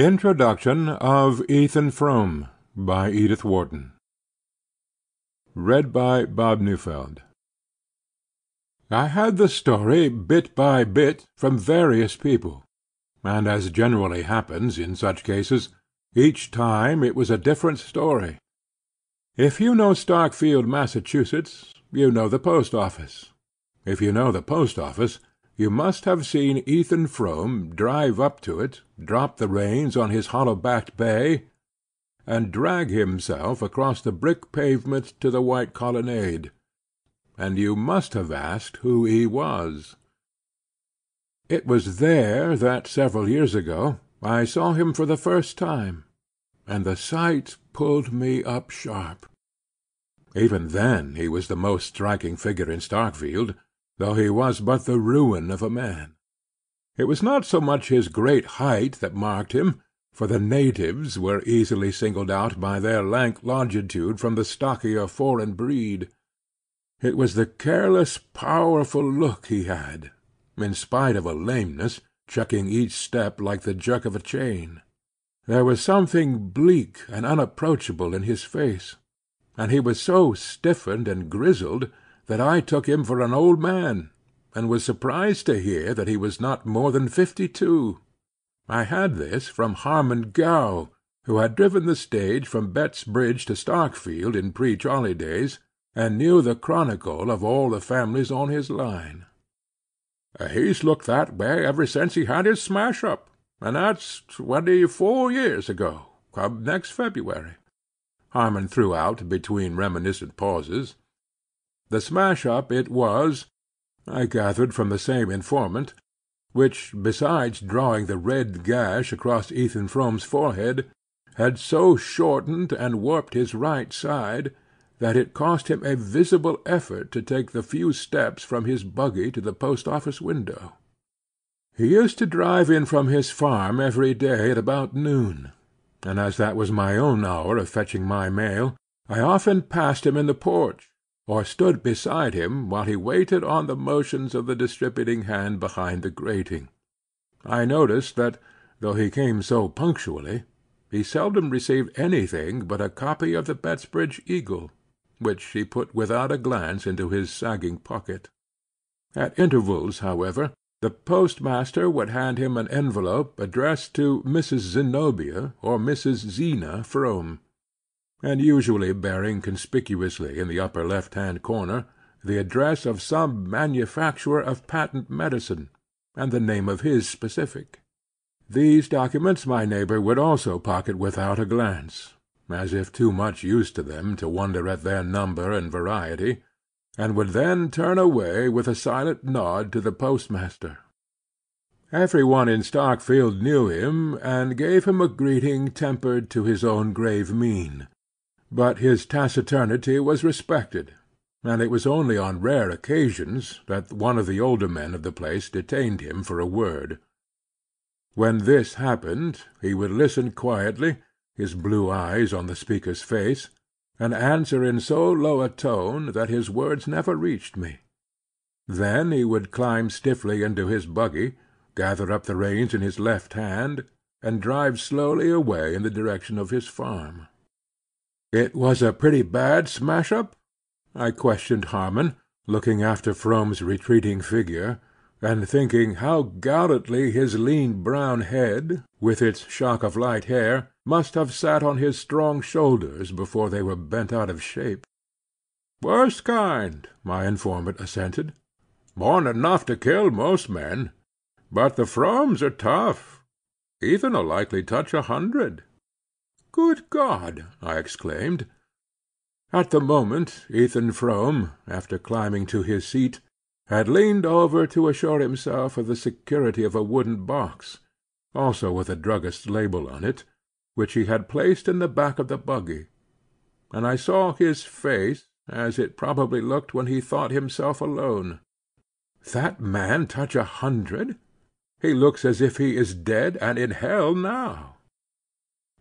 INTRODUCTION OF ETHAN FROME by Edith Wharton Read by Bob Newfeld I had the story bit by bit from various people, and, as generally happens in such cases, each time it was a different story. If you know Starkfield, Massachusetts, you know the post office. If you know the post office, you must have seen Ethan Frome drive up to it, drop the reins on his hollow backed bay, and drag himself across the brick pavement to the white colonnade; and you must have asked who he was. It was there that, several years ago, I saw him for the first time, and the sight pulled me up sharp. Even then he was the most striking figure in Starkfield though he was but the ruin of a man. It was not so much his great height that marked him, for the natives were easily singled out by their lank longitude from the stockier foreign breed. It was the careless, powerful look he had, in spite of a lameness, checking each step like the jerk of a chain. There was something bleak and unapproachable in his face, and he was so stiffened and grizzled that I took him for an old man, and was surprised to hear that he was not more than fifty two. I had this from Harmon Gow, who had driven the stage from Bettsbridge to Starkfield in pre trolley days, and knew the chronicle of all the families on his line. Uh, "He's looked that way ever since he had his smash up, and that's twenty four years ago, come next February," Harmon threw out between reminiscent pauses. The smash up it was, I gathered from the same informant, which, besides drawing the red gash across Ethan Frome's forehead, had so shortened and warped his right side, that it cost him a visible effort to take the few steps from his buggy to the post office window. He used to drive in from his farm every day at about noon, and as that was my own hour of fetching my mail, I often passed him in the porch or stood beside him while he waited on the motions of the distributing hand behind the grating. I noticed that, though he came so punctually, he seldom received anything but a copy of the Bettsbridge Eagle, which he put without a glance into his sagging pocket. At intervals, however, the postmaster would hand him an envelope addressed to Mrs. Zenobia or Mrs. Zeena Frome and usually bearing conspicuously in the upper left hand corner the address of some manufacturer of patent medicine, and the name of his specific. These documents my neighbor would also pocket without a glance, as if too much used to them to wonder at their number and variety, and would then turn away with a silent nod to the postmaster. Every one in Starkfield knew him, and gave him a greeting tempered to his own grave mien but his taciturnity was respected, and it was only on rare occasions that one of the older men of the place detained him for a word. When this happened, he would listen quietly, his blue eyes on the speaker's face, and answer in so low a tone that his words never reached me. Then he would climb stiffly into his buggy, gather up the reins in his left hand, and drive slowly away in the direction of his farm. "It was a pretty bad smash up?" I questioned Harmon, looking after Frome's retreating figure, and thinking how gallantly his lean brown head, with its shock of light hair, must have sat on his strong shoulders before they were bent out of shape. "Worst kind," my informant assented. "More'n enough to kill most men. But the Fromes are tough. Ethan'll likely touch a hundred. "Good God!" I exclaimed. At the moment Ethan Frome, after climbing to his seat, had leaned over to assure himself of the security of a wooden box, also with a druggist's label on it, which he had placed in the back of the buggy; and I saw his face as it probably looked when he thought himself alone. That man touch a hundred! He looks as if he is dead and in hell now.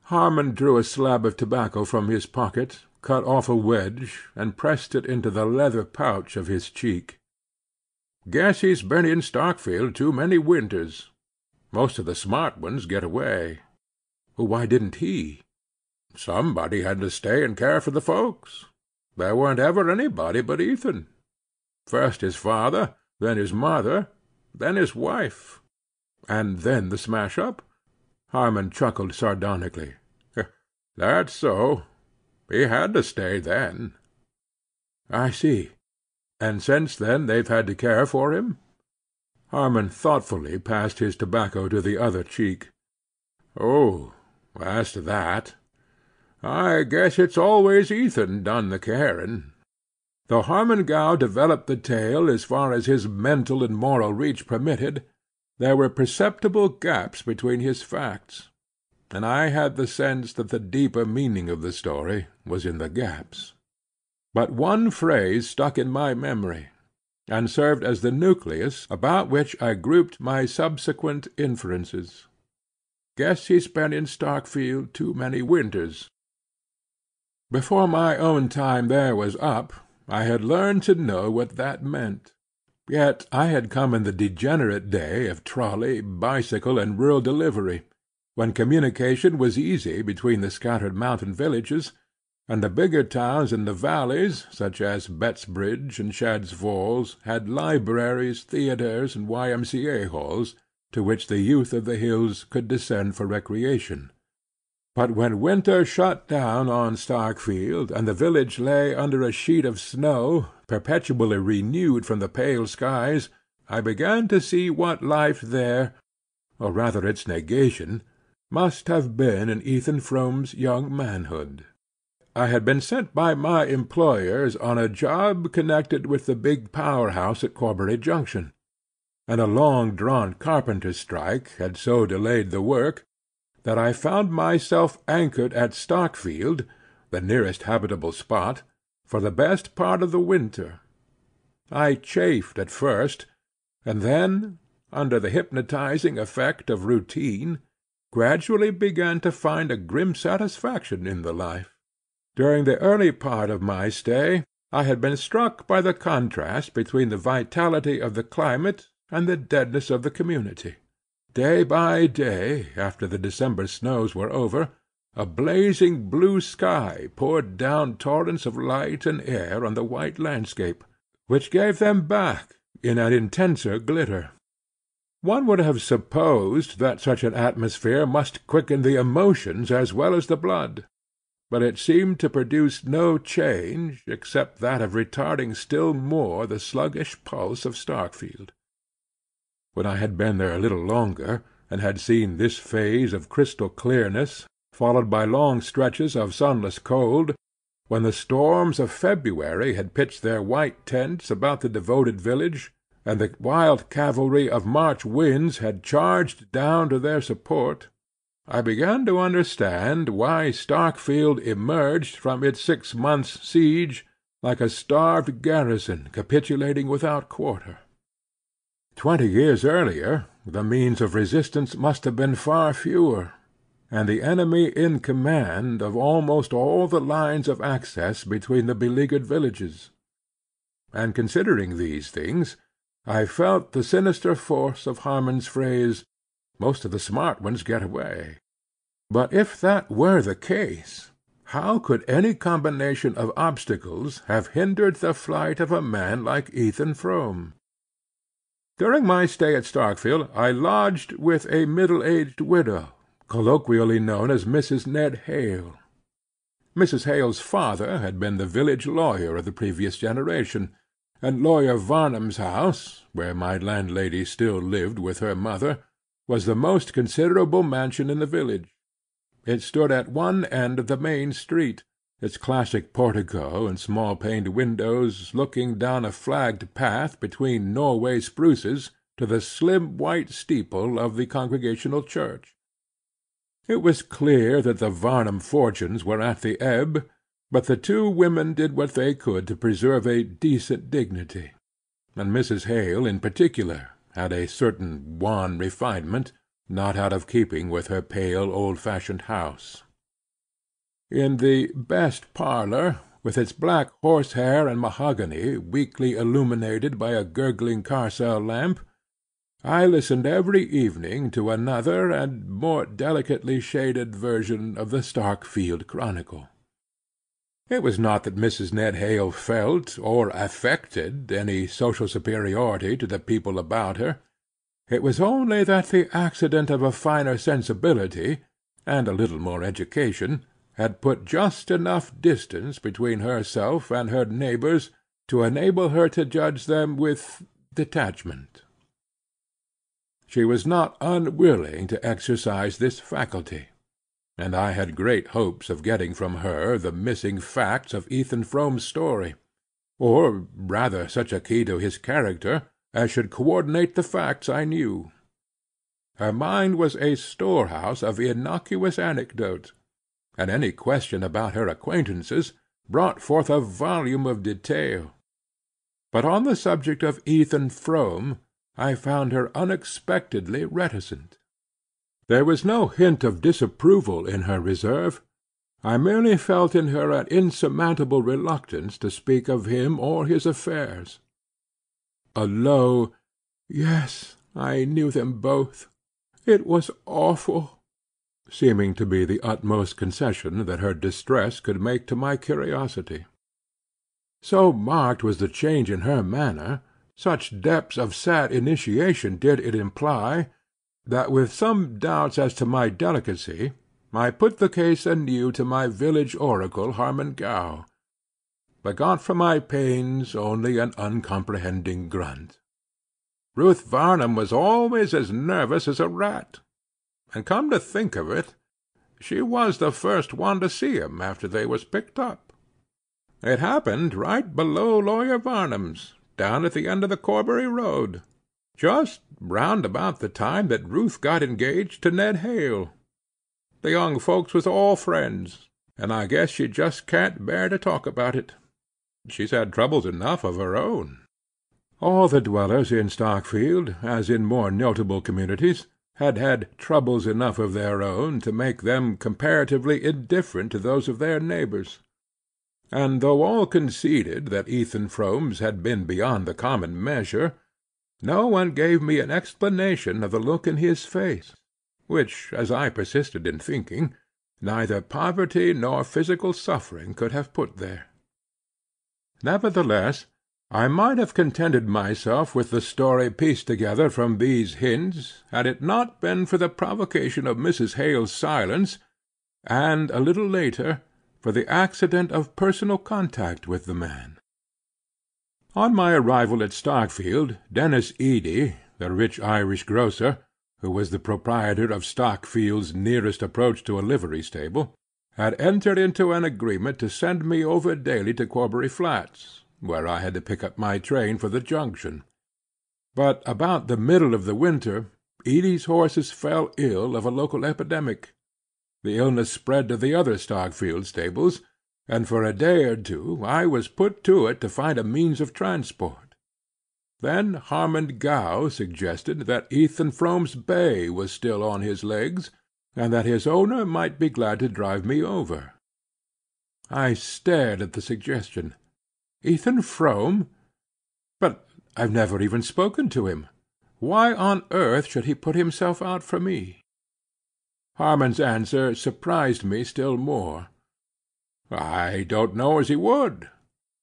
Harmon drew a slab of tobacco from his pocket, cut off a wedge, and pressed it into the leather pouch of his cheek. "Guess he's been in Starkfield too many winters. Most of the smart ones get away. Why didn't he? Somebody had to stay and care for the folks. There warn't ever anybody but Ethan. First his father, then his mother, then his wife, and then the smash up." Harmon chuckled sardonically. "That's so. He had to stay then." "I see. And since then they've had to care for him?" Harmon thoughtfully passed his tobacco to the other cheek. "Oh, as to that, I guess it's always Ethan done the caring." Though Harmon Gow developed the tale as far as his mental and moral reach permitted, there were perceptible gaps between his facts, and I had the sense that the deeper meaning of the story was in the gaps. But one phrase stuck in my memory, and served as the nucleus about which I grouped my subsequent inferences. "Guess he's been in Starkfield too many winters." Before my own time there was up, I had learned to know what that meant. Yet I had come in the degenerate day of trolley, bicycle, and rural delivery, when communication was easy between the scattered mountain villages, and the bigger towns in the valleys, such as Bettsbridge and Shadd's Falls, had libraries, theatres, and Y.M.C.A. halls, to which the youth of the hills could descend for recreation. But when winter shut down on Starkfield, and the village lay under a sheet of snow, perpetually renewed from the pale skies, I began to see what life there, or rather its negation, must have been in Ethan Frome's young manhood. I had been sent by my employers on a job connected with the big power house at Corbury Junction, and a long drawn carpenter's strike had so delayed the work that I found myself anchored at Starkfield, the nearest habitable spot, for the best part of the winter. I chafed at first, and then, under the hypnotizing effect of routine, gradually began to find a grim satisfaction in the life. During the early part of my stay I had been struck by the contrast between the vitality of the climate and the deadness of the community. Day by day, after the December snows were over, a blazing blue sky poured down torrents of light and air on the white landscape, which gave them back in an intenser glitter. One would have supposed that such an atmosphere must quicken the emotions as well as the blood, but it seemed to produce no change except that of retarding still more the sluggish pulse of Starkfield. When I had been there a little longer, and had seen this phase of crystal clearness followed by long stretches of sunless cold, when the storms of February had pitched their white tents about the devoted village, and the wild cavalry of March winds had charged down to their support, I began to understand why Starkfield emerged from its six months' siege like a starved garrison capitulating without quarter. Twenty years earlier the means of resistance must have been far fewer, and the enemy in command of almost all the lines of access between the beleaguered villages. And considering these things, I felt the sinister force of Harmon's phrase, "Most of the smart ones get away." But if that were the case, how could any combination of obstacles have hindered the flight of a man like Ethan Frome? During my stay at Starkfield I lodged with a middle aged widow, colloquially known as Mrs. Ned Hale. Mrs. Hale's father had been the village lawyer of the previous generation, and Lawyer Varnum's house, where my landlady still lived with her mother, was the most considerable mansion in the village. It stood at one end of the main street, its classic portico and small paned windows looking down a flagged path between Norway spruces to the slim white steeple of the Congregational church. It was clear that the Varnum fortunes were at the ebb, but the two women did what they could to preserve a decent dignity, and Mrs. Hale in particular had a certain wan refinement not out of keeping with her pale old fashioned house. In the best parlor, with its black horsehair and mahogany weakly illuminated by a gurgling Carcel lamp, I listened every evening to another and more delicately shaded version of the "Starkfield Chronicle." It was not that Mrs. Ned Hale felt, or affected, any social superiority to the people about her. It was only that the accident of a finer sensibility, and a little more education, had put just enough distance between herself and her neighbors to enable her to judge them with detachment. She was not unwilling to exercise this faculty, and I had great hopes of getting from her the missing facts of Ethan Frome's story, or rather such a key to his character as should coordinate the facts I knew. Her mind was a storehouse of innocuous anecdotes, and any question about her acquaintances brought forth a volume of detail. But on the subject of Ethan Frome I found her unexpectedly reticent. There was no hint of disapproval in her reserve. I merely felt in her an insurmountable reluctance to speak of him or his affairs. A low "Yes, I knew them both. It was awful," seeming to be the utmost concession that her distress could make to my curiosity. So marked was the change in her manner such depths of sad initiation did it imply, that with some doubts as to my delicacy, I put the case anew to my village oracle Harmon Gow, but got for my pains only an uncomprehending grunt. Ruth Varnum was always as nervous as a rat; and come to think of it, she was the first one to see 'em after they was picked up. It happened right below Lawyer Varnum's down at the end of the Corbury road, just round about the time that Ruth got engaged to Ned Hale. The young folks was all friends, and I guess she just can't bear to talk about it. She's had troubles enough of her own." All the dwellers in Starkfield, as in more notable communities, had had troubles enough of their own to make them comparatively indifferent to those of their neighbors and though all conceded that Ethan Frome's had been beyond the common measure, no one gave me an explanation of the look in his face, which, as I persisted in thinking, neither poverty nor physical suffering could have put there. Nevertheless, I might have contented myself with the story pieced together from these hints, had it not been for the provocation of Mrs. Hale's silence, and, a little later, for the accident of personal contact with the man. On my arrival at Starkfield, Dennis Eady, the rich Irish grocer, who was the proprietor of Starkfield's nearest approach to a livery stable, had entered into an agreement to send me over daily to Corbury Flats, where I had to pick up my train for the junction. But about the middle of the winter Eady's horses fell ill of a local epidemic. The illness spread to the other Starkfield stables, and for a day or two I was put to it to find a means of transport. Then Harmon Gow suggested that Ethan Frome's bay was still on his legs, and that his owner might be glad to drive me over. I stared at the suggestion. Ethan Frome? But I've never even spoken to him. Why on earth should he put himself out for me? Harmon's answer surprised me still more. "I don't know as he would;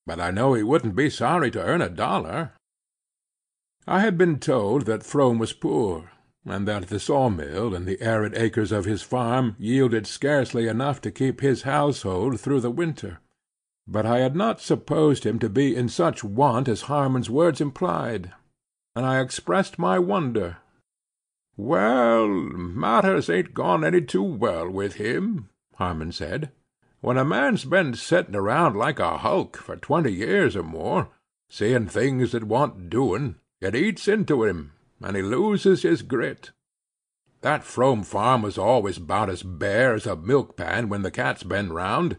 but I know he wouldn't be sorry to earn a dollar." I had been told that Frome was poor, and that the sawmill and the arid acres of his farm yielded scarcely enough to keep his household through the winter; but I had not supposed him to be in such want as Harmon's words implied, and I expressed my wonder. "Well, matters ain't gone any too well with him," Harmon said. "When a man's been settin' around like a hulk for twenty years or more, seein' things that want doin', it eats into him, and he loses his grit. That Frome farm was always about as bare as a milk pan when the cat's been round,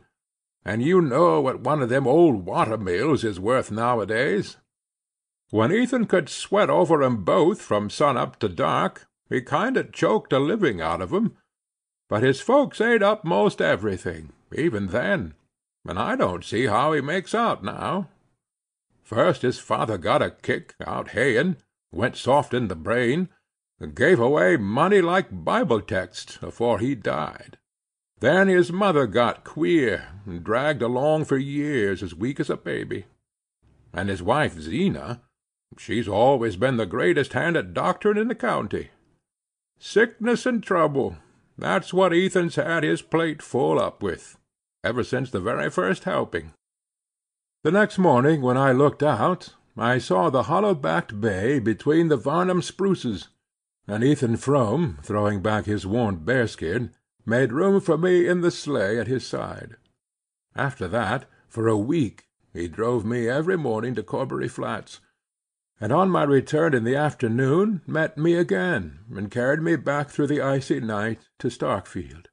and you know what one of them old water mills is worth nowadays. When Ethan could sweat over 'em both from sun up to dark. He kind of choked a living out of 'em, but his folks ate up most everything, even then, and I don't see how he makes out now. First his father got a kick, out hayin'. went soft in the brain, and gave away money like Bible texts afore he died. Then his mother got queer, and dragged along for years as weak as a baby. And his wife Zeena, she's always been the greatest hand at doctoring in the county. Sickness and trouble, that's what Ethan's had his plate full up with, ever since the very first helping. The next morning when I looked out, I saw the hollow backed bay between the Varnum spruces, and Ethan Frome, throwing back his worn bearskin, made room for me in the sleigh at his side. After that, for a week, he drove me every morning to Corbury Flats, and on my return in the afternoon met me again, and carried me back through the icy night to Starkfield.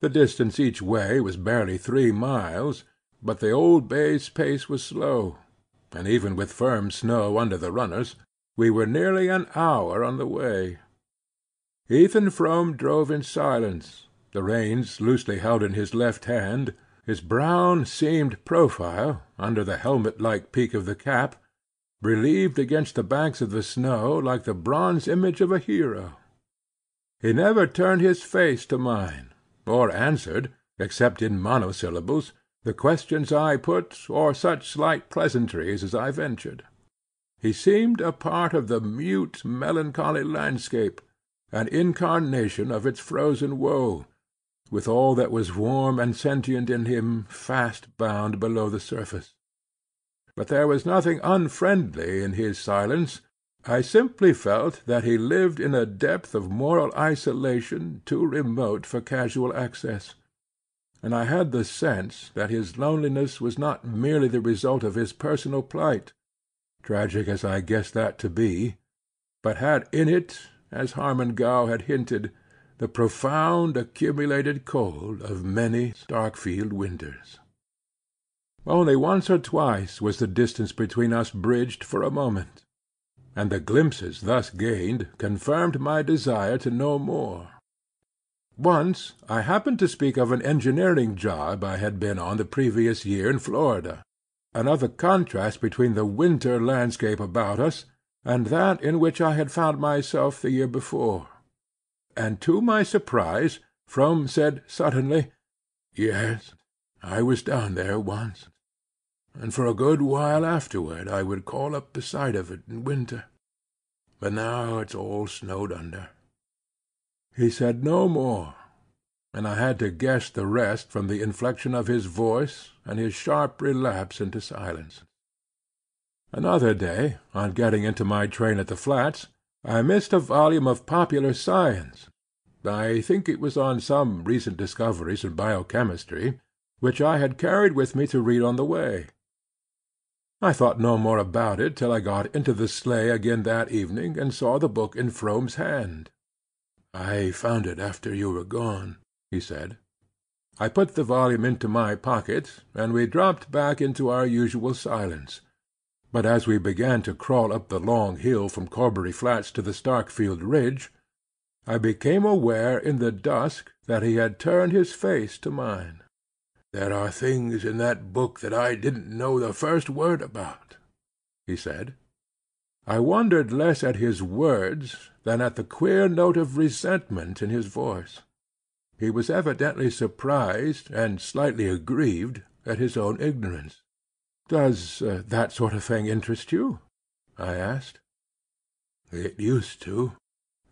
The distance each way was barely three miles, but the old bay's pace was slow, and even with firm snow under the runners, we were nearly an hour on the way. Ethan Frome drove in silence, the reins loosely held in his left hand, his brown seamed profile, under the helmet like peak of the cap, relieved against the banks of the snow like the bronze image of a hero. He never turned his face to mine, or answered, except in monosyllables, the questions I put, or such slight pleasantries as I ventured. He seemed a part of the mute, melancholy landscape, an incarnation of its frozen woe with all that was warm and sentient in him fast bound below the surface. But there was nothing unfriendly in his silence. I simply felt that he lived in a depth of moral isolation too remote for casual access, and I had the sense that his loneliness was not merely the result of his personal plight, tragic as I guessed that to be, but had in it, as Harmon Gow had hinted, the profound accumulated cold of many Starkfield winters. Only once or twice was the distance between us bridged for a moment, and the glimpses thus gained confirmed my desire to know more. Once I happened to speak of an engineering job I had been on the previous year in Florida, the contrast between the winter landscape about us and that in which I had found myself the year before and to my surprise Frome said suddenly, "Yes, I was down there once, and for a good while afterward I would call up the sight of it in winter. But now it's all snowed under." He said no more, and I had to guess the rest from the inflection of his voice and his sharp relapse into silence. Another day, on getting into my train at the flats. I missed a volume of popular science I think it was on some recent discoveries in biochemistry which I had carried with me to read on the way. I thought no more about it till I got into the sleigh again that evening and saw the book in Frome's hand. "I found it after you were gone," he said. I put the volume into my pocket, and we dropped back into our usual silence but as we began to crawl up the long hill from Corbury Flats to the Starkfield ridge, I became aware in the dusk that he had turned his face to mine. "There are things in that book that I didn't know the first word about," he said. I wondered less at his words than at the queer note of resentment in his voice. He was evidently surprised and slightly aggrieved at his own ignorance. "Does uh, that sort of thing interest you?" I asked. "It used to.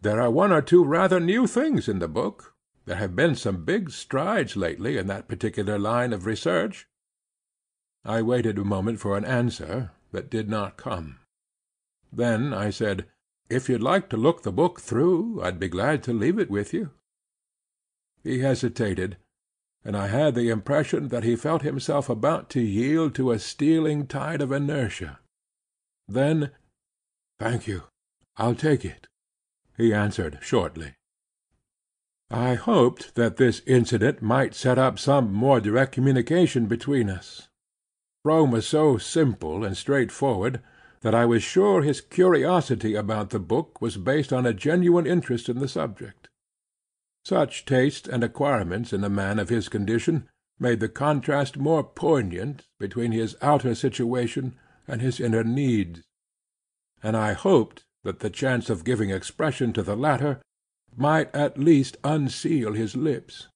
There are one or two rather new things in the book. There have been some big strides lately in that particular line of research." I waited a moment for an answer, that did not come. Then I said, "If you'd like to look the book through, I'd be glad to leave it with you." He hesitated and I had the impression that he felt himself about to yield to a stealing tide of inertia. Then, "Thank you, I'll take it," he answered shortly. I hoped that this incident might set up some more direct communication between us. Frome was so simple and straightforward that I was sure his curiosity about the book was based on a genuine interest in the subject. Such taste and acquirements in a man of his condition made the contrast more poignant between his outer situation and his inner needs; and I hoped that the chance of giving expression to the latter might at least unseal his lips;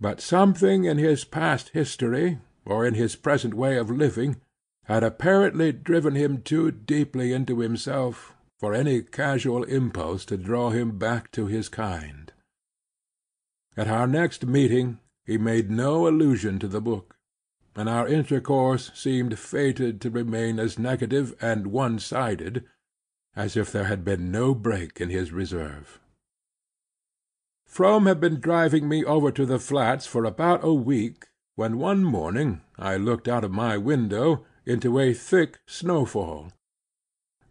but something in his past history, or in his present way of living, had apparently driven him too deeply into himself for any casual impulse to draw him back to his kind. At our next meeting he made no allusion to the book, and our intercourse seemed fated to remain as negative and one sided as if there had been no break in his reserve. Frome had been driving me over to the flats for about a week, when one morning I looked out of my window into a thick snowfall.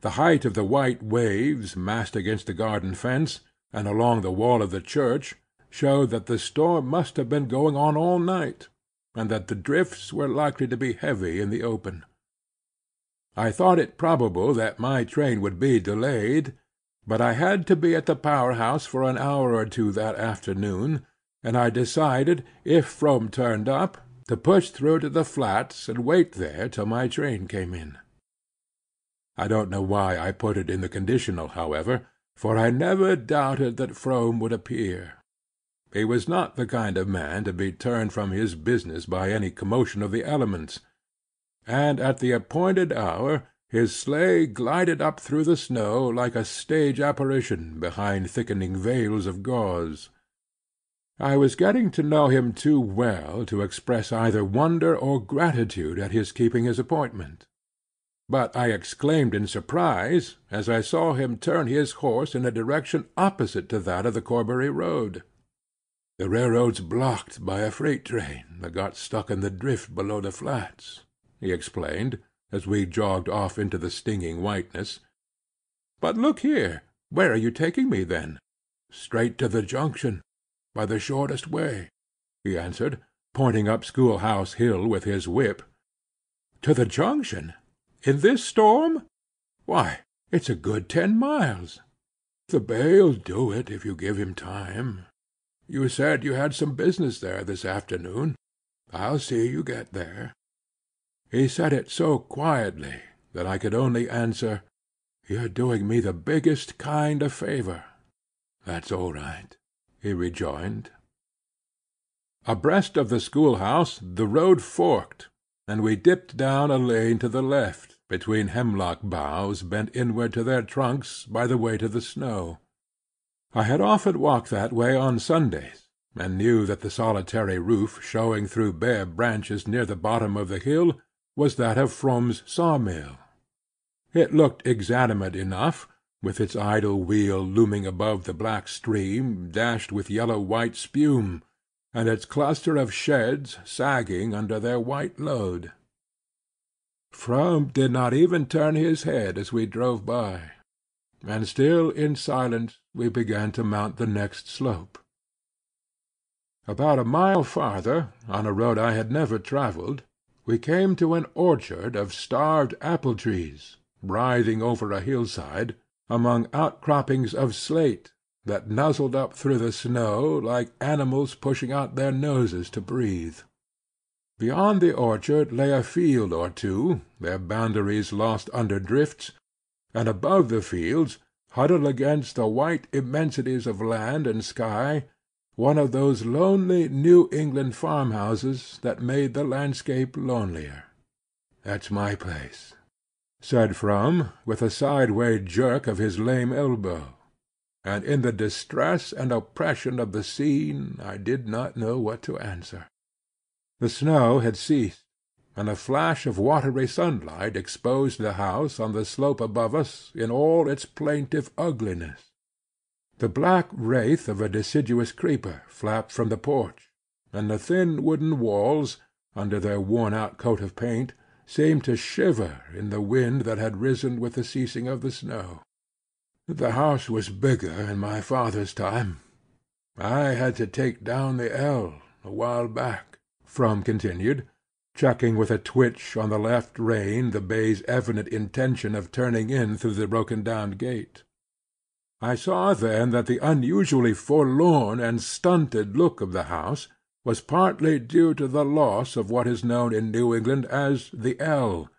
The height of the white waves massed against the garden fence, and along the wall of the church, showed that the storm must have been going on all night, and that the drifts were likely to be heavy in the open. I thought it probable that my train would be delayed, but I had to be at the power house for an hour or two that afternoon, and I decided, if Frome turned up to push through to the flats and wait there till my train came in. I don't know why I put it in the conditional, however, for I never doubted that Frome would appear. He was not the kind of man to be turned from his business by any commotion of the elements; and at the appointed hour his sleigh glided up through the snow like a stage apparition behind thickening veils of gauze. I was getting to know him too well to express either wonder or gratitude at his keeping his appointment; but I exclaimed in surprise as I saw him turn his horse in a direction opposite to that of the Corbury road. "The railroad's blocked by a freight train that got stuck in the drift below the flats," he explained, as we jogged off into the stinging whiteness. "But look here, where are you taking me, then?" "Straight to the junction by the shortest way," he answered, pointing up Schoolhouse Hill with his whip. "To the junction? In this storm? Why, it's a good ten miles." "The bay'll do it if you give him time. You said you had some business there this afternoon. I'll see you get there." He said it so quietly that I could only answer, "You're doing me the biggest kind of favor." "That's all right he rejoined. Abreast of the schoolhouse the road forked, and we dipped down a lane to the left, between hemlock boughs bent inward to their trunks by the weight of the snow. I had often walked that way on Sundays, and knew that the solitary roof showing through bare branches near the bottom of the hill was that of Frome's sawmill. It looked exanimate enough with its idle wheel looming above the black stream dashed with yellow white spume, and its cluster of sheds sagging under their white load. Frome did not even turn his head as we drove by, and still in silence we began to mount the next slope. About a mile farther, on a road I had never travelled, we came to an orchard of starved apple trees, writhing over a hillside among outcroppings of slate that nuzzled up through the snow like animals pushing out their noses to breathe. Beyond the orchard lay a field or two, their boundaries lost under drifts, and above the fields, huddled against the white immensities of land and sky, one of those lonely New England farmhouses that made the landscape lonelier. That's my place said Frome, with a sideway jerk of his lame elbow; and in the distress and oppression of the scene I did not know what to answer. The snow had ceased, and a flash of watery sunlight exposed the house on the slope above us in all its plaintive ugliness. The black wraith of a deciduous creeper flapped from the porch, and the thin wooden walls, under their worn out coat of paint seemed to shiver in the wind that had risen with the ceasing of the snow. The house was bigger in my father's time. I had to take down the ell a while back," Frome continued, checking with a twitch on the left rein the bay's evident intention of turning in through the broken down gate. I saw then that the unusually forlorn and stunted look of the house was partly due to the loss of what is known in New England as the ell,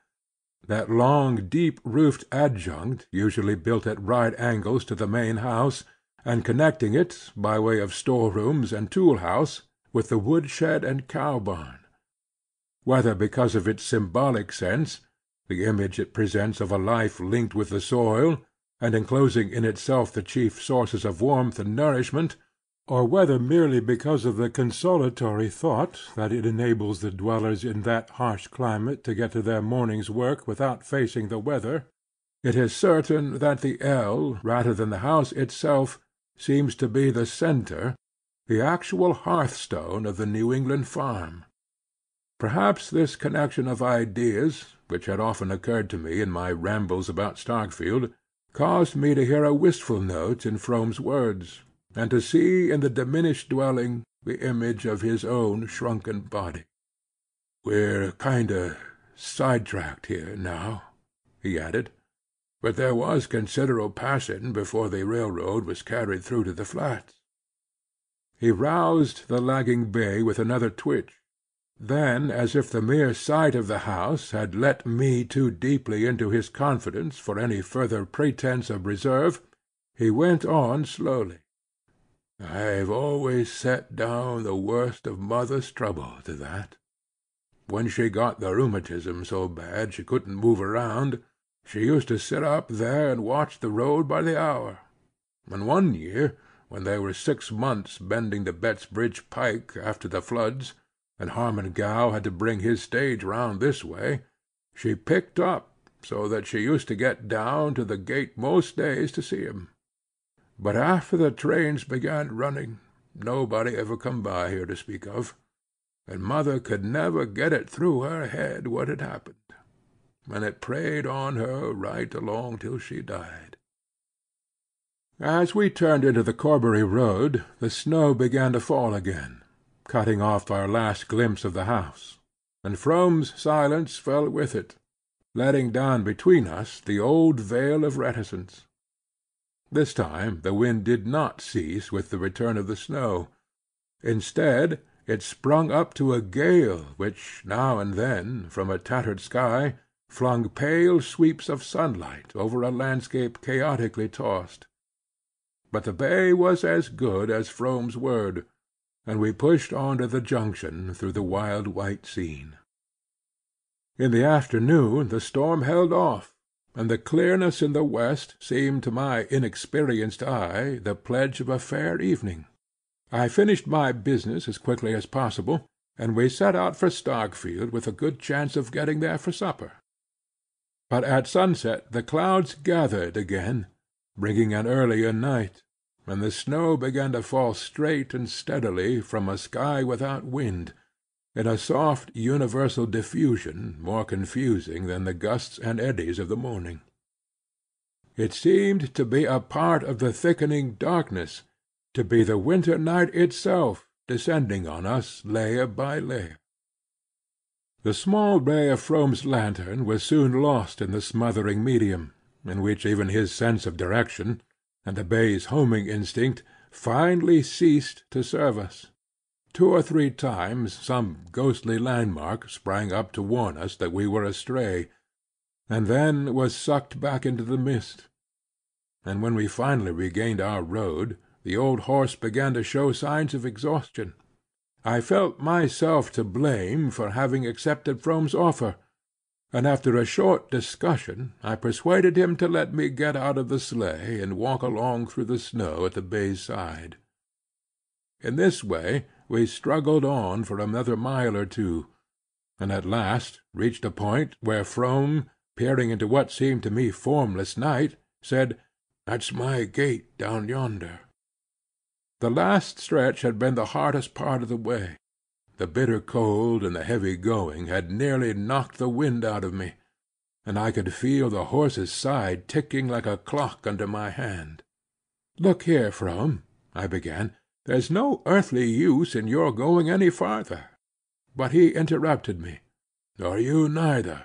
that long deep roofed adjunct usually built at right angles to the main house, and connecting it, by way of store rooms and tool house, with the wood shed and cow barn. Whether because of its symbolic sense, the image it presents of a life linked with the soil, and enclosing in itself the chief sources of warmth and nourishment, or whether merely because of the consolatory thought that it enables the dwellers in that harsh climate to get to their morning's work without facing the weather, it is certain that the ell, rather than the house itself, seems to be the centre, the actual hearthstone of the New England farm. Perhaps this connection of ideas, which had often occurred to me in my rambles about Starkfield, caused me to hear a wistful note in Frome's words and to see in the diminished dwelling the image of his own shrunken body. "We're kinder sidetracked here now," he added, "but there was considerable passing before the railroad was carried through to the flats." He roused the lagging bay with another twitch. Then, as if the mere sight of the house had let me too deeply into his confidence for any further pretence of reserve, he went on slowly. I've always set down the worst of mother's trouble to that. When she got the rheumatism so bad she couldn't move around, she used to sit up there and watch the road by the hour; and one year, when they were six months bending the Bettsbridge pike after the floods, and Harmon Gow had to bring his stage round this way, she picked up so that she used to get down to the gate most days to see him. But after the trains began running, nobody ever come by here to speak of, and mother could never get it through her head what had happened, and it preyed on her right along till she died. As we turned into the Corbury road the snow began to fall again, cutting off our last glimpse of the house, and Frome's silence fell with it, letting down between us the old veil of reticence. This time the wind did not cease with the return of the snow. Instead, it sprung up to a gale which now and then, from a tattered sky, flung pale sweeps of sunlight over a landscape chaotically tossed. But the bay was as good as Frome's word, and we pushed on to the junction through the wild white scene. In the afternoon the storm held off and the clearness in the west seemed to my inexperienced eye the pledge of a fair evening. I finished my business as quickly as possible, and we set out for Starkfield with a good chance of getting there for supper. But at sunset the clouds gathered again, bringing an earlier night, and the snow began to fall straight and steadily from a sky without wind in a soft universal diffusion more confusing than the gusts and eddies of the morning. It seemed to be a part of the thickening darkness, to be the winter night itself descending on us layer by layer. The small ray of Frome's lantern was soon lost in the smothering medium, in which even his sense of direction, and the bay's homing instinct, finally ceased to serve us. Two or three times some ghostly landmark sprang up to warn us that we were astray, and then was sucked back into the mist; and when we finally regained our road the old horse began to show signs of exhaustion. I felt myself to blame for having accepted Frome's offer, and after a short discussion I persuaded him to let me get out of the sleigh and walk along through the snow at the bay's side. In this way we struggled on for another mile or two, and at last reached a point where Frome, peering into what seemed to me formless night, said, "That's my gate down yonder." The last stretch had been the hardest part of the way. The bitter cold and the heavy going had nearly knocked the wind out of me, and I could feel the horse's side ticking like a clock under my hand. "Look here, Frome," I began. There's no earthly use in your going any farther." But he interrupted me. "Nor you neither.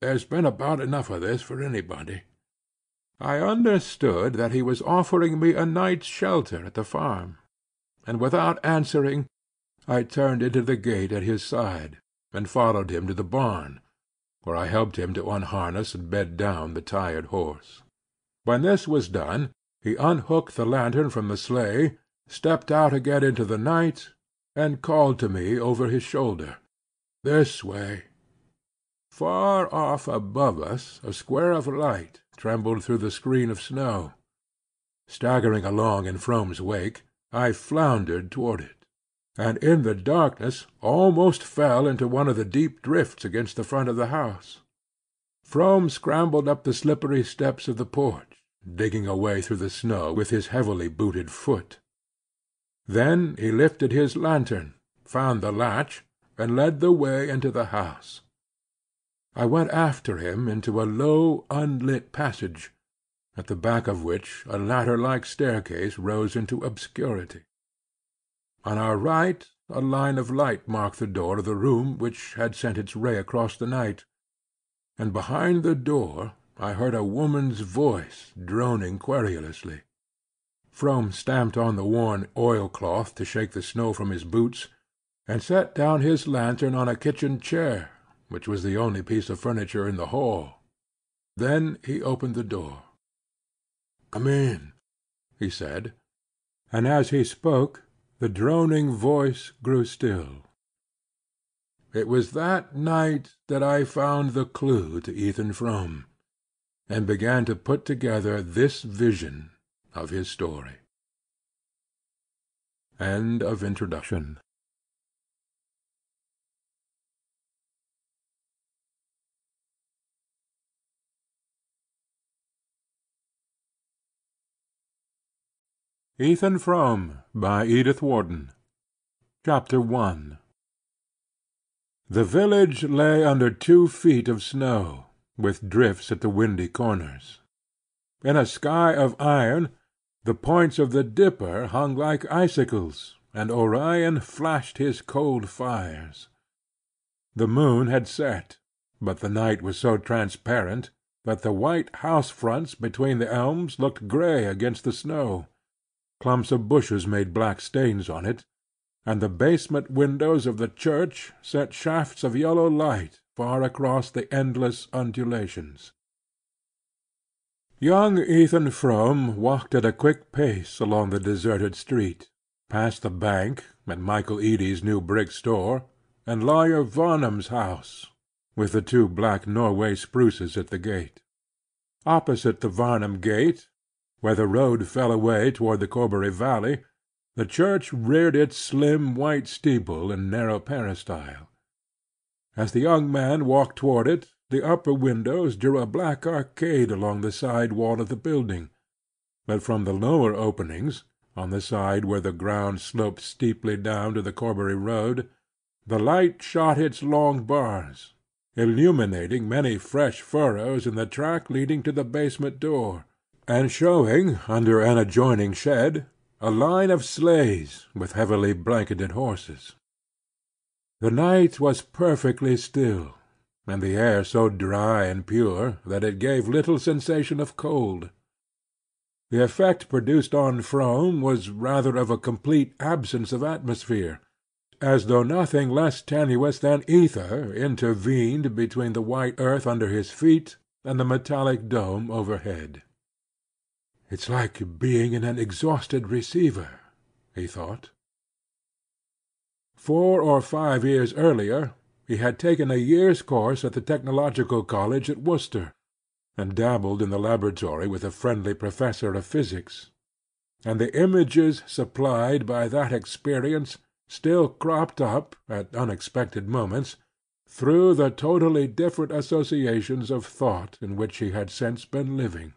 There's been about enough of this for anybody." I understood that he was offering me a night's shelter at the farm, and without answering I turned into the gate at his side, and followed him to the barn, where I helped him to unharness and bed down the tired horse. When this was done, he unhooked the lantern from the sleigh, stepped out again into the night, and called to me over his shoulder, "This way." Far off above us a square of light trembled through the screen of snow. Staggering along in Frome's wake, I floundered toward it, and in the darkness almost fell into one of the deep drifts against the front of the house. Frome scrambled up the slippery steps of the porch, digging a way through the snow with his heavily booted foot. Then he lifted his lantern, found the latch, and led the way into the house. I went after him into a low unlit passage, at the back of which a ladder like staircase rose into obscurity. On our right a line of light marked the door of the room which had sent its ray across the night, and behind the door I heard a woman's voice droning querulously. Frome stamped on the worn oilcloth to shake the snow from his boots, and set down his lantern on a kitchen chair which was the only piece of furniture in the hall. Then he opened the door. "Come in," he said, and as he spoke the droning voice grew still. It was that night that I found the clue to Ethan Frome, and began to put together this vision of his story. End of introduction. ETHAN FROME by Edith Wharton Chapter I The village lay under two feet of snow, with drifts at the windy corners. In a sky of iron the points of the Dipper hung like icicles, and Orion flashed his cold fires. The moon had set, but the night was so transparent that the white house fronts between the elms looked gray against the snow. Clumps of bushes made black stains on it, and the basement windows of the church sent shafts of yellow light far across the endless undulations. Young Ethan Frome walked at a quick pace along the deserted street, past the bank, and Michael Eady's new brick store, and Lawyer Varnum's house, with the two black Norway spruces at the gate. Opposite the Varnum gate where the road fell away toward the Corbury valley, the church reared its slim white steeple and narrow peristyle. As the young man walked toward it the upper windows drew a black arcade along the side wall of the building, but from the lower openings, on the side where the ground sloped steeply down to the Corbury road, the light shot its long bars, illuminating many fresh furrows in the track leading to the basement door and showing under an adjoining shed a line of sleighs with heavily blanketed horses. The night was perfectly still, and the air so dry and pure that it gave little sensation of cold. The effect produced on Frome was rather of a complete absence of atmosphere, as though nothing less tenuous than ether intervened between the white earth under his feet and the metallic dome overhead. "It's like being in an exhausted receiver," he thought. Four or five years earlier he had taken a year's course at the Technological College at Worcester, and dabbled in the laboratory with a friendly professor of physics; and the images supplied by that experience still cropped up, at unexpected moments, through the totally different associations of thought in which he had since been living.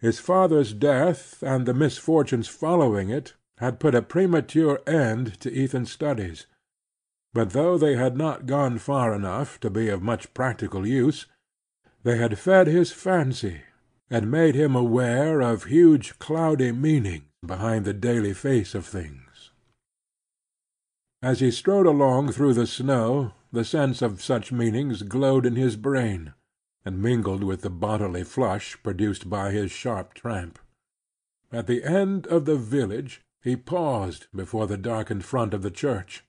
His father's death and the misfortunes following it had put a premature end to Ethan's studies; but though they had not gone far enough to be of much practical use, they had fed his fancy, and made him aware of huge cloudy meanings behind the daily face of things. As he strode along through the snow the sense of such meanings glowed in his brain and mingled with the bodily flush produced by his sharp tramp. At the end of the village he paused before the darkened front of the church.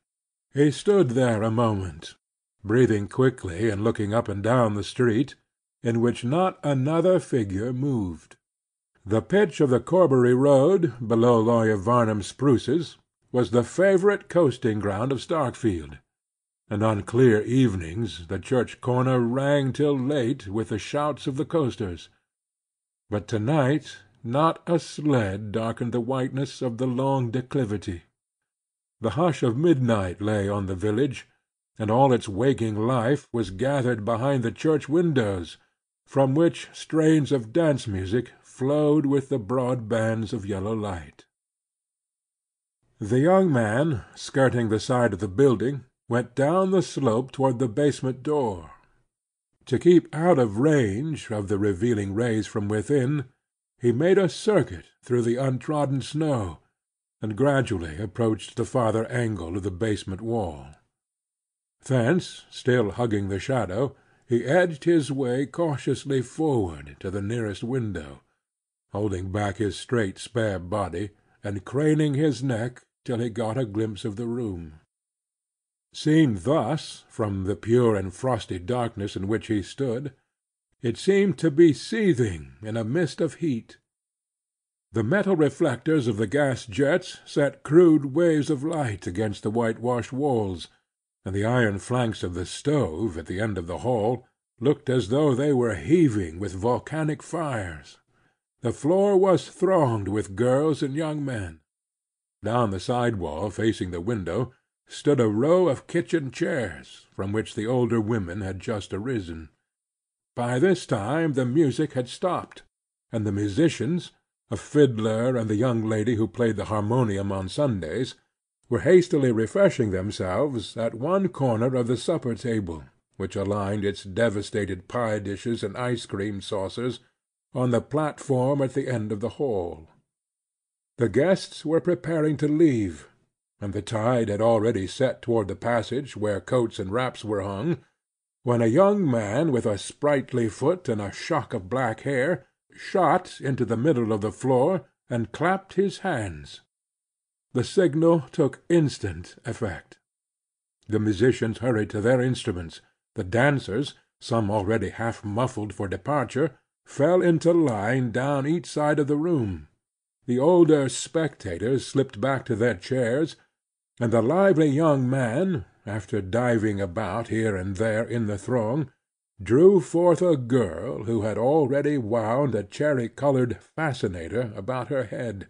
He stood there a moment, breathing quickly and looking up and down the street, in which not another figure moved. The pitch of the Corbury road, below Lawyer Varnum's spruces, was the favorite coasting ground of Starkfield, and on clear evenings the church corner rang till late with the shouts of the coasters. But to night not a sled darkened the whiteness of the long declivity. The hush of midnight lay on the village, and all its waking life was gathered behind the church windows, from which strains of dance music flowed with the broad bands of yellow light. The young man, skirting the side of the building, went down the slope toward the basement door. To keep out of range of the revealing rays from within, he made a circuit through the untrodden snow, and gradually approached the farther angle of the basement wall. Thence, still hugging the shadow, he edged his way cautiously forward to the nearest window holding back his straight spare body, and craning his neck till he got a glimpse of the room. Seen thus, from the pure and frosty darkness in which he stood, it seemed to be seething in a mist of heat. The metal reflectors of the gas jets sent crude waves of light against the whitewashed walls, and the iron flanks of the stove at the end of the hall looked as though they were heaving with volcanic fires. The floor was thronged with girls and young men. Down the side wall facing the window stood a row of kitchen chairs, from which the older women had just arisen. By this time the music had stopped, and the musicians, a fiddler and the young lady who played the harmonium on Sundays, were hastily refreshing themselves at one corner of the supper table, which aligned its devastated pie dishes and ice cream saucers on the platform at the end of the hall. The guests were preparing to leave, and the tide had already set toward the passage where coats and wraps were hung, when a young man with a sprightly foot and a shock of black hair shot into the middle of the floor and clapped his hands. The signal took instant effect. The musicians hurried to their instruments. The dancers, some already half muffled for departure, fell into line down each side of the room. The older spectators slipped back to their chairs, and the lively young man, after diving about here and there in the throng, drew forth a girl who had already wound a cherry-colored fascinator about her head,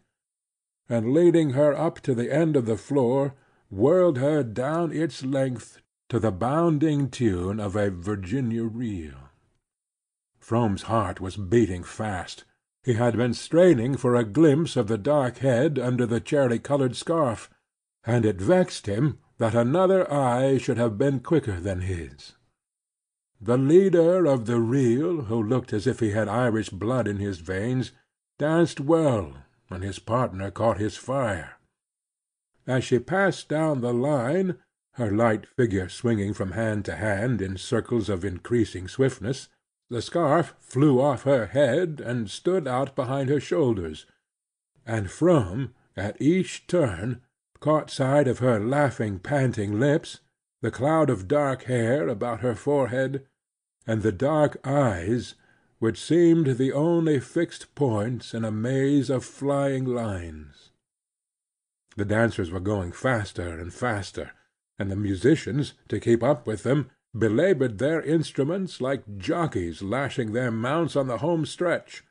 and leading her up to the end of the floor, whirled her down its length to the bounding tune of a Virginia reel. Frome's heart was beating fast. He had been straining for a glimpse of the dark head under the cherry-colored scarf, and it vexed him that another eye should have been quicker than his. The leader of the reel, who looked as if he had Irish blood in his veins, danced well, and his partner caught his fire. As she passed down the line, her light figure swinging Frome hand to hand in circles of increasing swiftness, the scarf flew off her head and stood out behind her shoulders, and from, at each turn, caught sight of her laughing, panting lips, the cloud of dark hair about her forehead, and the dark eyes, which seemed the only fixed points in a maze of flying lines. The dancers were going faster and faster, and the musicians, to keep up with them, belabored their instruments like jockeys lashing their mounts on the home stretch.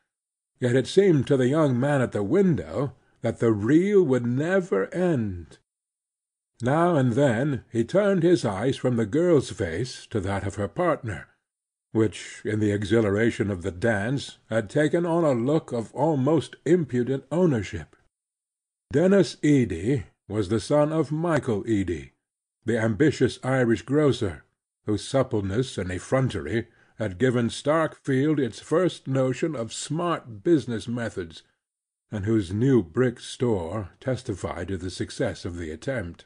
Yet it seemed to the young man at the window that the reel would never end. Now and then he turned his eyes from the girl's face to that of her partner, which, in the exhilaration of the dance, had taken on a look of almost impudent ownership. Denis Eady was the son of Michael Eady, the ambitious Irish grocer, whose suppleness and effrontery had given Starkfield its first notion of smart business methods, and whose new brick store testified to the success of the attempt.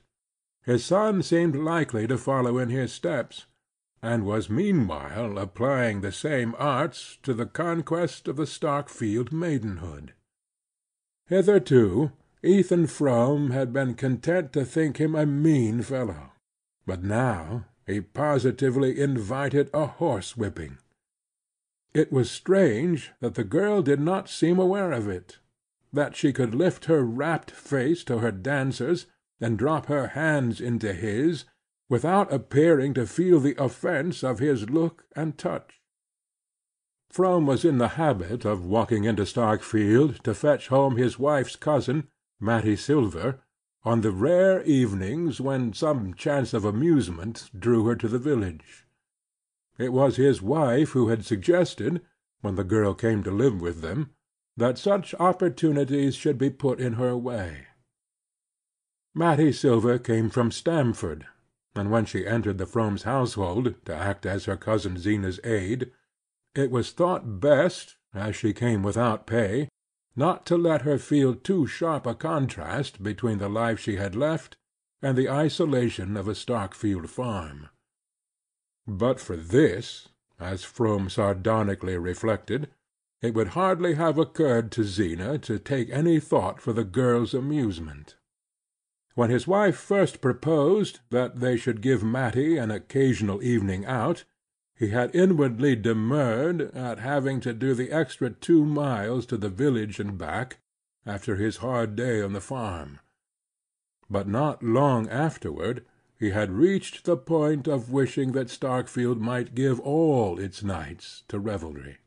His son seemed likely to follow in his steps, and was meanwhile applying the same arts to the conquest of the Starkfield maidenhood. Hitherto Ethan Frome had been content to think him a mean fellow, but now he positively invited a horsewhipping. It was strange that the girl did not seem aware of it; that she could lift her rapt face to her dancer's, and drop her hands into his, without appearing to feel the offence of his look and touch. Frome was in the habit of walking into Starkfield to fetch home his wife's cousin, Mattie Silver, on the rare evenings when some chance of amusement drew her to the village. It was his wife who had suggested, when the girl came to live with them, that such opportunities should be put in her way. Mattie Silver came from Stamford, and when she entered the Fromes' household to act as her cousin Zeena's aid, it was thought best, as she came without pay, not to let her feel too sharp a contrast between the life she had left and the isolation of a Starkfield farm. But for this, as Frome sardonically reflected, it would hardly have occurred to Zeena to take any thought for the girl's amusement. When his wife first proposed that they should give Mattie an occasional evening out, he had inwardly demurred at having to do the extra two miles to the village and back, after his hard day on the farm. But not long afterward he had reached the point of wishing that Starkfield might give all its nights to revelry.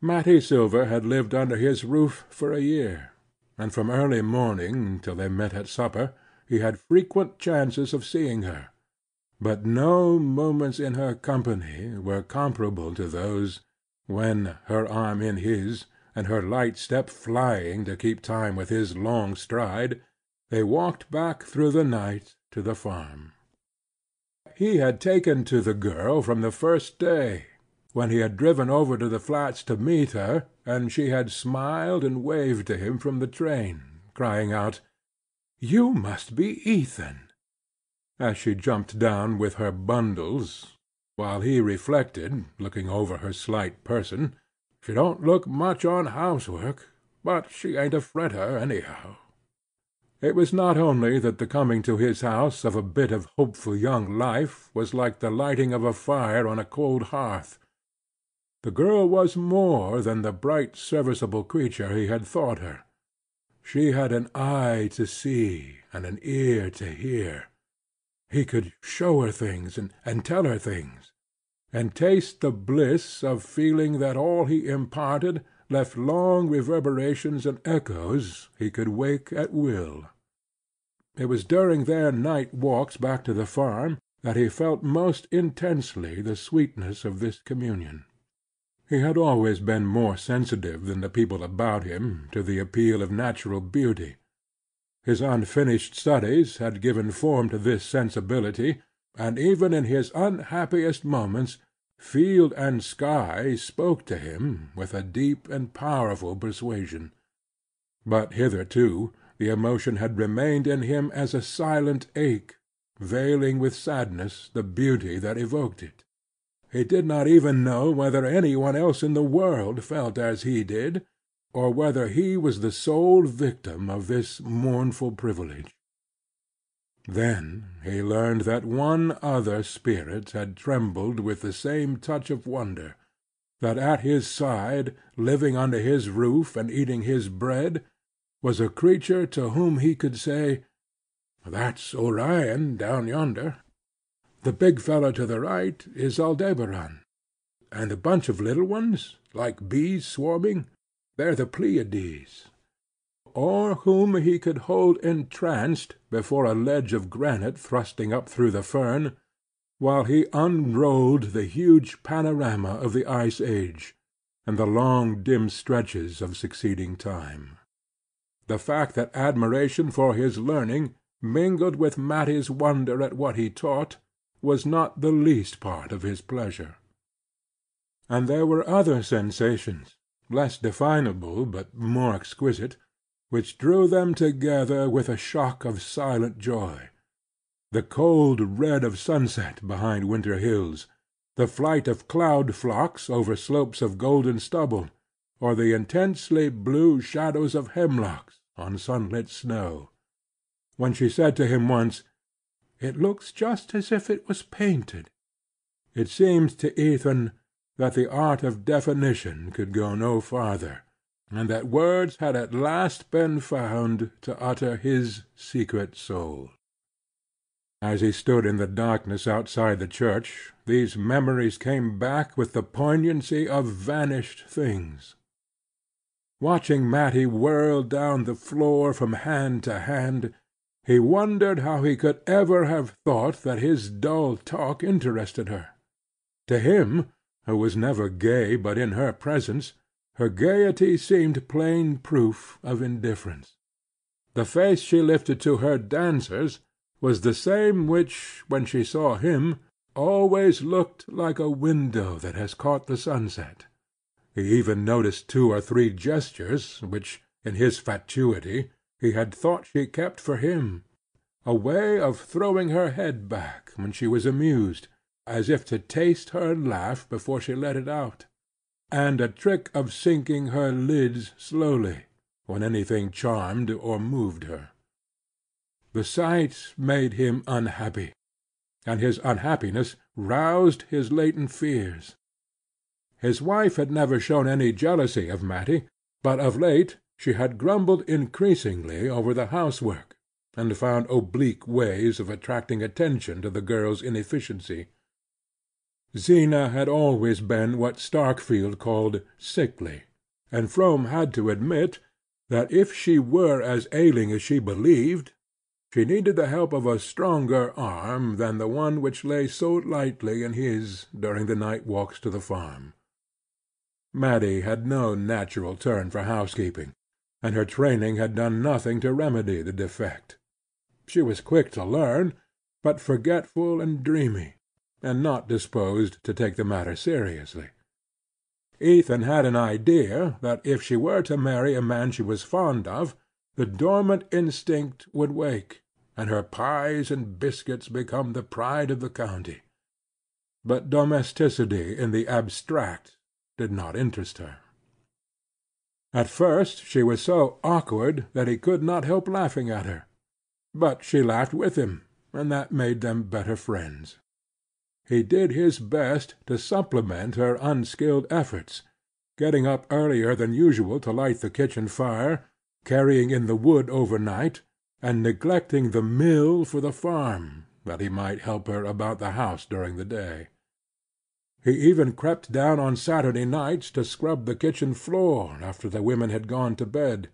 Mattie Silver had lived under his roof for a year, and from early morning till they met at supper he had frequent chances of seeing her but no moments in her company were comparable to those, when, her arm in his, and her light step flying to keep time with his long stride, they walked back through the night to the farm. He had taken to the girl from the first day, when he had driven over to the flats to meet her, and she had smiled and waved to him from the train, crying out, "You must be Ethan!" as she jumped down with her bundles, while he reflected, looking over her slight person, "She don't look much on housework, but she ain't a fretter, anyhow." It was not only that the coming to his house of a bit of hopeful young life was like the lighting of a fire on a cold hearth. The girl was more than the bright serviceable creature he had thought her. She had an eye to see, and an ear to hear. He could show her things, and tell her things, and taste the bliss of feeling that all he imparted left long reverberations and echoes he could wake at will. It was during their night walks back to the farm that he felt most intensely the sweetness of this communion. He had always been more sensitive than the people about him to the appeal of natural beauty his unfinished studies had given form to this sensibility, and even in his unhappiest moments field and sky spoke to him with a deep and powerful persuasion. But hitherto the emotion had remained in him as a silent ache, veiling with sadness the beauty that evoked it. He did not even know whether any one else in the world felt as he did or whether he was the sole victim of this mournful privilege. Then he learned that one other spirit had trembled with the same touch of wonder, that at his side, living under his roof and eating his bread, was a creature to whom he could say, "That's Orion down yonder. The big fellow to the right is Aldebaran. And the bunch of little ones, like bees swarming, they're the Pleiades. Or whom he could hold entranced before a ledge of granite thrusting up through the fern, while he unrolled the huge panorama of the Ice Age, and the long dim stretches of succeeding time. The fact that admiration for his learning mingled with Mattie's wonder at what he taught, was not the least part of his pleasure. And there were other sensations less definable but more exquisite, which drew them together with a shock of silent joy. The cold red of sunset behind winter hills, the flight of cloud flocks over slopes of golden stubble, or the intensely blue shadows of hemlocks on sunlit snow. When she said to him once, It looks just as if it was painted." It seemed to Ethan that the art of definition could go no farther, and that words had at last been found to utter his secret soul. As he stood in the darkness outside the church, these memories came back with the poignancy of vanished things. Watching Mattie whirl down the floor from hand to hand, he wondered how he could ever have thought that his dull talk interested her. To him, who was never gay but in her presence, her gayety seemed plain proof of indifference. The face she lifted to her dancers was the same which, when she saw him, always looked like a window that has caught the sunset. He even noticed two or three gestures, which, in his fatuity, he had thought she kept for him; a way of throwing her head back when she was amused, as if to taste her laugh before she let it out; and a trick of sinking her lids slowly, when anything charmed or moved her. The sight made him unhappy, and his unhappiness roused his latent fears. His wife had never shown any jealousy of Mattie, but of late she had grumbled increasingly over the housework, and found oblique ways of attracting attention to the girl's inefficiency. Zeena had always been what Starkfield called sickly, and Frome had to admit that if she were as ailing as she believed, she needed the help of a stronger arm than the one which lay so lightly in his during the night walks to the farm. Mattie had no natural turn for housekeeping, and her training had done nothing to remedy the defect. She was quick to learn, but forgetful and dreamy, and not disposed to take the matter seriously. Ethan had an idea that if she were to marry a man she was fond of, the dormant instinct would wake, and her pies and biscuits become the pride of the county. But domesticity in the abstract did not interest her. At first she was so awkward that he could not help laughing at her; but she laughed with him, and that made them better friends. He did his best to supplement her unskilled efforts, getting up earlier than usual to light the kitchen fire, carrying in the wood overnight, and neglecting the mill for the farm, that he might help her about the house during the day. He even crept down on Saturday nights to scrub the kitchen floor after the women had gone to bed;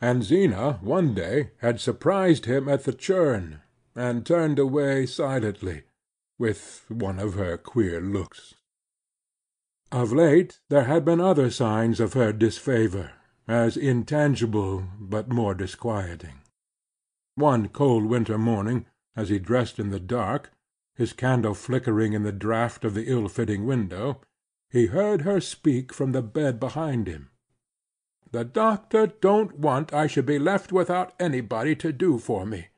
and Zeena one day had surprised him at the churn, and turned away silently, with one of her queer looks. Of late there had been other signs of her disfavor, as intangible but more disquieting. One cold winter morning, as he dressed in the dark his candle flickering in the draught of the ill fitting window, he heard her speak from the bed behind him. "The doctor don't want I should be left without anybody to do for me,"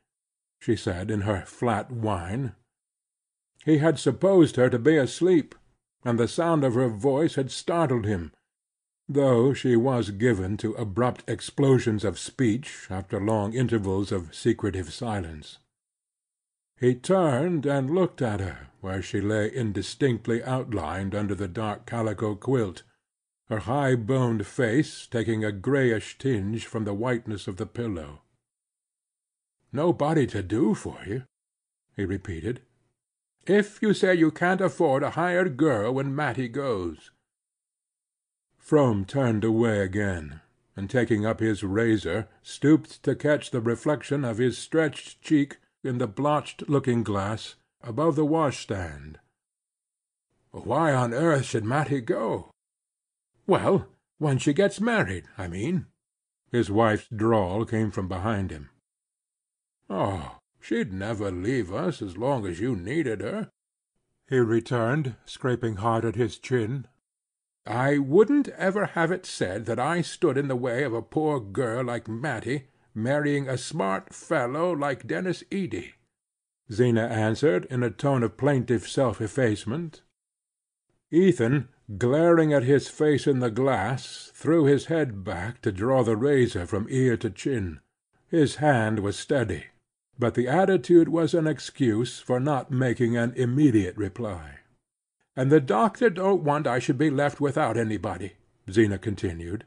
she said in her flat whine. He had supposed her to be asleep, and the sound of her voice had startled him, though she was given to abrupt explosions of speech after long intervals of secretive silence. He turned and looked at her where she lay indistinctly outlined under the dark calico quilt, her high boned face taking a grayish tinge from the whiteness of the pillow. "Nobody to do for you?" he repeated. "If you say you can't afford a hired girl when Mattie goes." Frome turned away again, and taking up his razor stooped to catch the reflection of his stretched cheek in the blotched looking glass above the washstand. "Why on earth should Mattie go?" "Well, when she gets married, I mean." His wife's drawl came from behind him. "Oh, she'd never leave us as long as you needed her," he returned, scraping hard at his chin. "I wouldn't ever have it said that I stood in the way of a poor girl like Mattie marrying a smart fellow like Denis Eady?" Zeena answered in a tone of plaintive self effacement. Ethan, glaring at his face in the glass, threw his head back to draw the razor from ear to chin. His hand was steady, but the attitude was an excuse for not making an immediate reply. "And the doctor don't want I should be left without anybody," Zeena continued.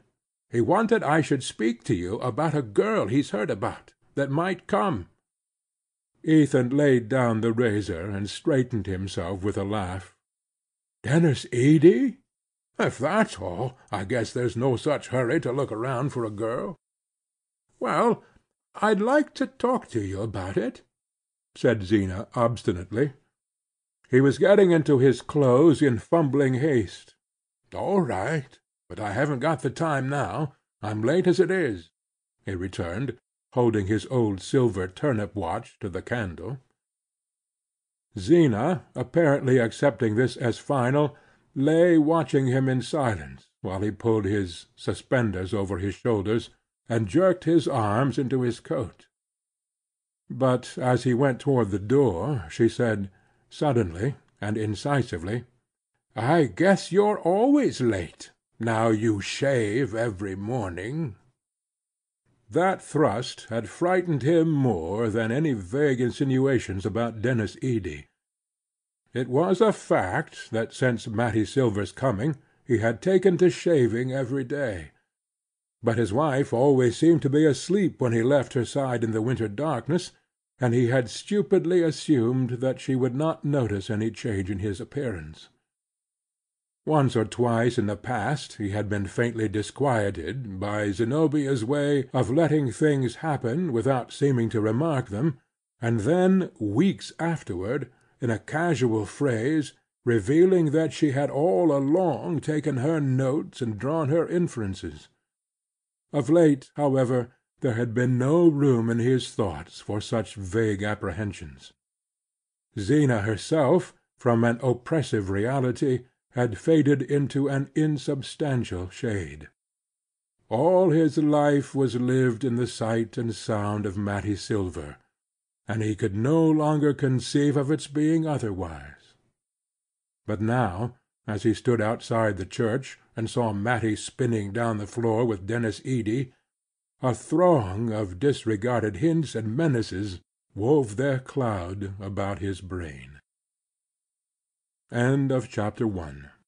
"He wanted I should speak to you about a girl he's heard about, that might come." Ethan laid down the razor and straightened himself with a laugh. "Denis Eady? If that's all, I guess there's no such hurry to look around for a girl." "Well, I'd like to talk to you about it," said Zeena obstinately. He was getting into his clothes in fumbling haste. "All right, but I haven't got the time now. I'm late as it is," he returned, holding his old silver turnip watch to the candle. Zeena, apparently accepting this as final lay watching him in silence while he pulled his suspenders over his shoulders and jerked his arms into his coat. But as he went toward the door she said, suddenly and incisively, "I guess you're always late, now you shave every morning." That thrust had frightened him more than any vague insinuations about Denis Eady. It was a fact that since Mattie Silver's coming he had taken to shaving every day; but his wife always seemed to be asleep when he left her side in the winter darkness, and he had stupidly assumed that she would not notice any change in his appearance. Once or twice in the past he had been faintly disquieted by Zenobia's way of letting things happen without seeming to remark them, and then, weeks afterward in a casual phrase, revealing that she had all along taken her notes and drawn her inferences. Of late, however, there had been no room in his thoughts for such vague apprehensions. Zeena herself, from an oppressive reality, had faded into an insubstantial shade. All his life was lived in the sight and sound of Mattie Silver and he could no longer conceive of its being otherwise. But now, as he stood outside the church, and saw Mattie spinning down the floor with Denis Eady, a throng of disregarded hints and menaces wove their cloud about his brain. End of chapter II.